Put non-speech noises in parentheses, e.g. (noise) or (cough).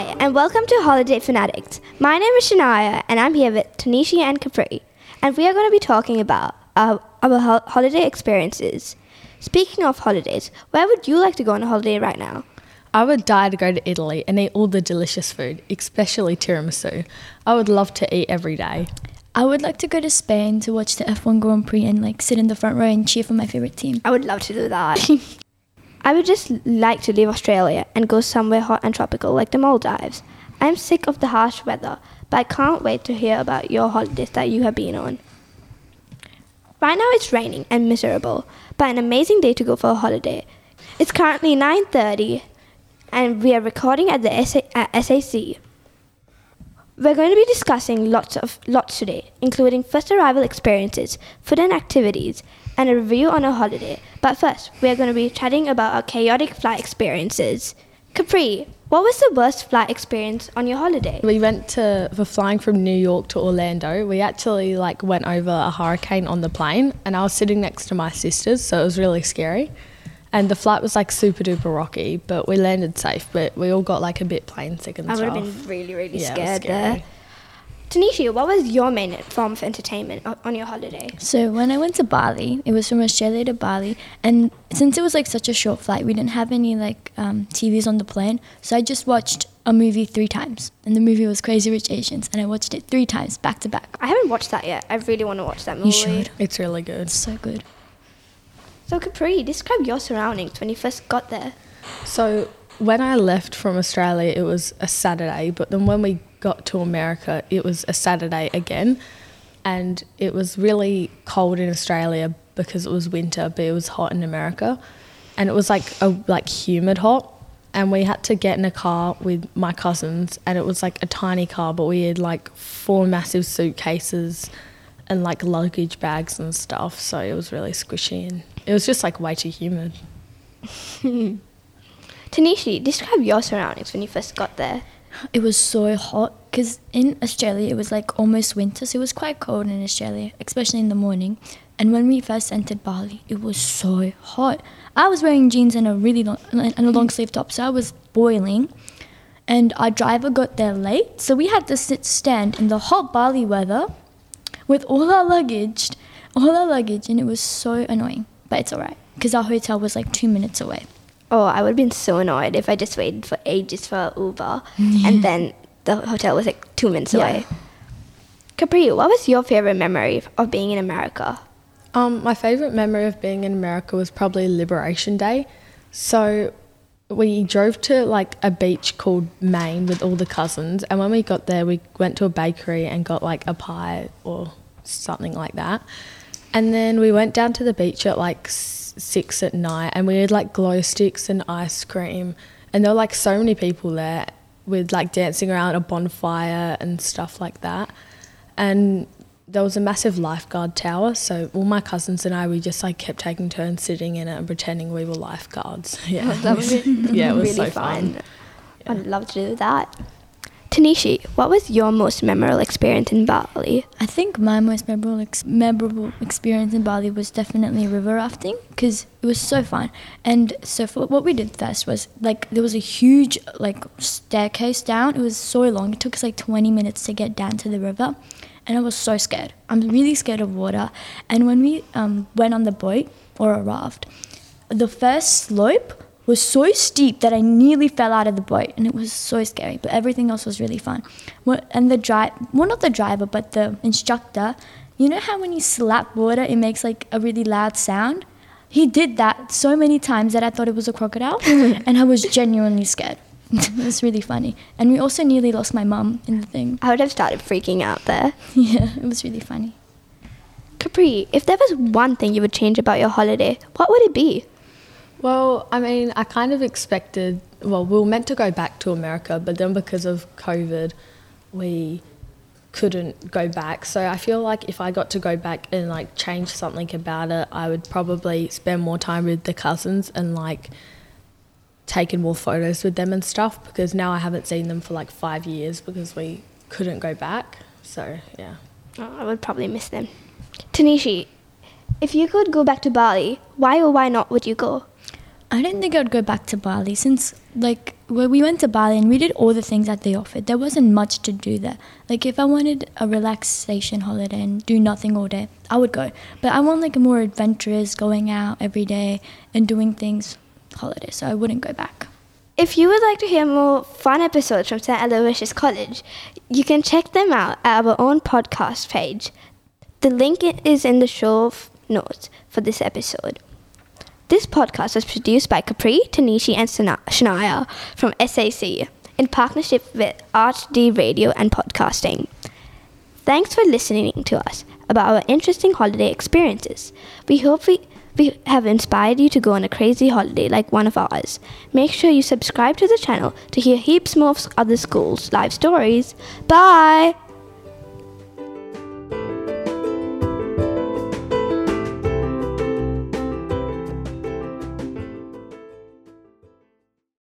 Hi, and welcome to Holiday Fanatics. My name is Shenaya, and I'm here with Tanishi and Capri, and we are going to be talking about our, our ho- holiday experiences. Speaking of holidays, where would you like to go on a holiday right now? I would die to go to Italy and eat all the delicious food, especially tiramisu. I would love to eat every day. I would like to go to Spain to watch the F1 Grand Prix and like sit in the front row and cheer for my favorite team. I would love to do that. (laughs) I would just like to leave Australia and go somewhere hot and tropical like the Maldives. I'm sick of the harsh weather, but I can't wait to hear about your holidays that you have been on. Right now it's raining and miserable, but an amazing day to go for a holiday. It's currently 9:30 and we are recording at the SA- at SAC. We're going to be discussing lots of lots today, including first arrival experiences, food and activities, and a review on our holiday. But first, we are going to be chatting about our chaotic flight experiences. Capri, what was the worst flight experience on your holiday? We went to for flying from New York to Orlando. We actually like went over a hurricane on the plane, and I was sitting next to my sisters, so it was really scary. And the flight was like super duper rocky, but we landed safe. But we all got like a bit plane sick and I would have been really, really Yeah, scared scary. there. Tanishi, what was your main form of entertainment on your holiday? So when I went to Bali, it was from Australia to Bali, and since it was like such a short flight, we didn't have any like um, TVs on the plane. So I just watched a movie three times, and the movie was Crazy Rich Asians, and I watched it three times back to back. I haven't watched that yet. I really want to watch that movie. You should. It's really good. It's so good. So, Capri, describe your surroundings when you first got there. So when I left from Australia, it was a Saturday, but then when we got to America, it was a Saturday again, and it was really cold in Australia because it was winter, but it was hot in America, and it was like a like humid hot. And we had to get in a car with my cousins, and it was like a tiny car, but we had like four massive suitcases and like luggage bags and stuff. So it was really squishy, and it was just like way too humid. (laughs) Tanishi, describe your surroundings when you first got there. It was so hot because in Australia it was like almost winter, so it was quite cold in Australia, especially in the morning. And when we first entered Bali, it was so hot. I was wearing jeans and a really long and a long (laughs) sleeve top, so I was boiling. And our driver got there late, so we had to sit stand in the hot Bali weather with all our luggage, all our luggage, and it was so annoying. But it's alright because our hotel was like two minutes away. Oh, I would have been so annoyed if I just waited for ages for Uber and then the hotel was like two minutes Yeah. away. Capri, what was your favorite memory of- being in America? Um, my favourite memory of being in America was probably Liberation Day. So we drove to like a beach called Maine with all the cousins, and when we got there, we went to a bakery and got like a pie or something like that. And then we went down to the beach at like six at night, and we had like glow sticks and ice cream, and there were like so many people there with like dancing around a bonfire and stuff like that. And there was a massive lifeguard tower so all my cousins and i we just like kept taking turns sitting in it and pretending we were lifeguards. (laughs) Yeah. Oh, that would be (laughs) yeah it was really so fun, I'd love to do that. Tanishi, what was your most memorable experience in Bali? I think my most memorable ex- memorable experience in Bali was definitely river rafting because it was so fun. And so for what we did first was like there was a huge like staircase down. It was so long. It took us like 20 minutes to get down to the river, and I was so scared. I'm really scared of water. And when we um, went on the boat or a raft, the first slope was so steep that I nearly fell out of the boat, and it was so scary. But everything else was really fun. And the drive, well, not the driver, but the instructor. You know how when you slap water, it makes like a really loud sound. He did that so many times that I thought it was a crocodile, (laughs) and I was genuinely scared. (laughs) it was really funny, and we also nearly lost my mum in the thing. I would have started freaking out there. (laughs) Yeah, it was really funny. Capri, if there was one thing you would change about your holiday, what would it be? Well i mean i kind of expected well we were meant to go back to america but then because of covid we couldn't go back so i feel like if i got to go back and like change something about it i would probably spend more time with the cousins and like taking more photos with them and stuff because now I haven't seen them for like five years because we couldn't go back. So yeah. Oh, I would probably miss them. Tanishi, if you could go back to Bali, why or why not would you go? I don't think I'd go back to Bali since, like, when we went to Bali and we did all the things that they offered. There wasn't much to do there. Like if I wanted a relaxation holiday and do nothing all day, I would go. But I want like a more adventurous, going out every day and doing things holiday. So I wouldn't go back. If you would like to hear more fun episodes from St. Aloysius College, you can check them out at our own podcast page. The link is in the show notes for this episode. This podcast was produced by Capri, Tanishi, and Shenaya from SAC in partnership with ArchD Radio and Podcasting. Thanks for listening to us about our interesting holiday experiences. We hope we, we have inspired you to go on a crazy holiday like one of ours. Make sure you subscribe to the channel to hear heaps more of other schools' live stories. Bye!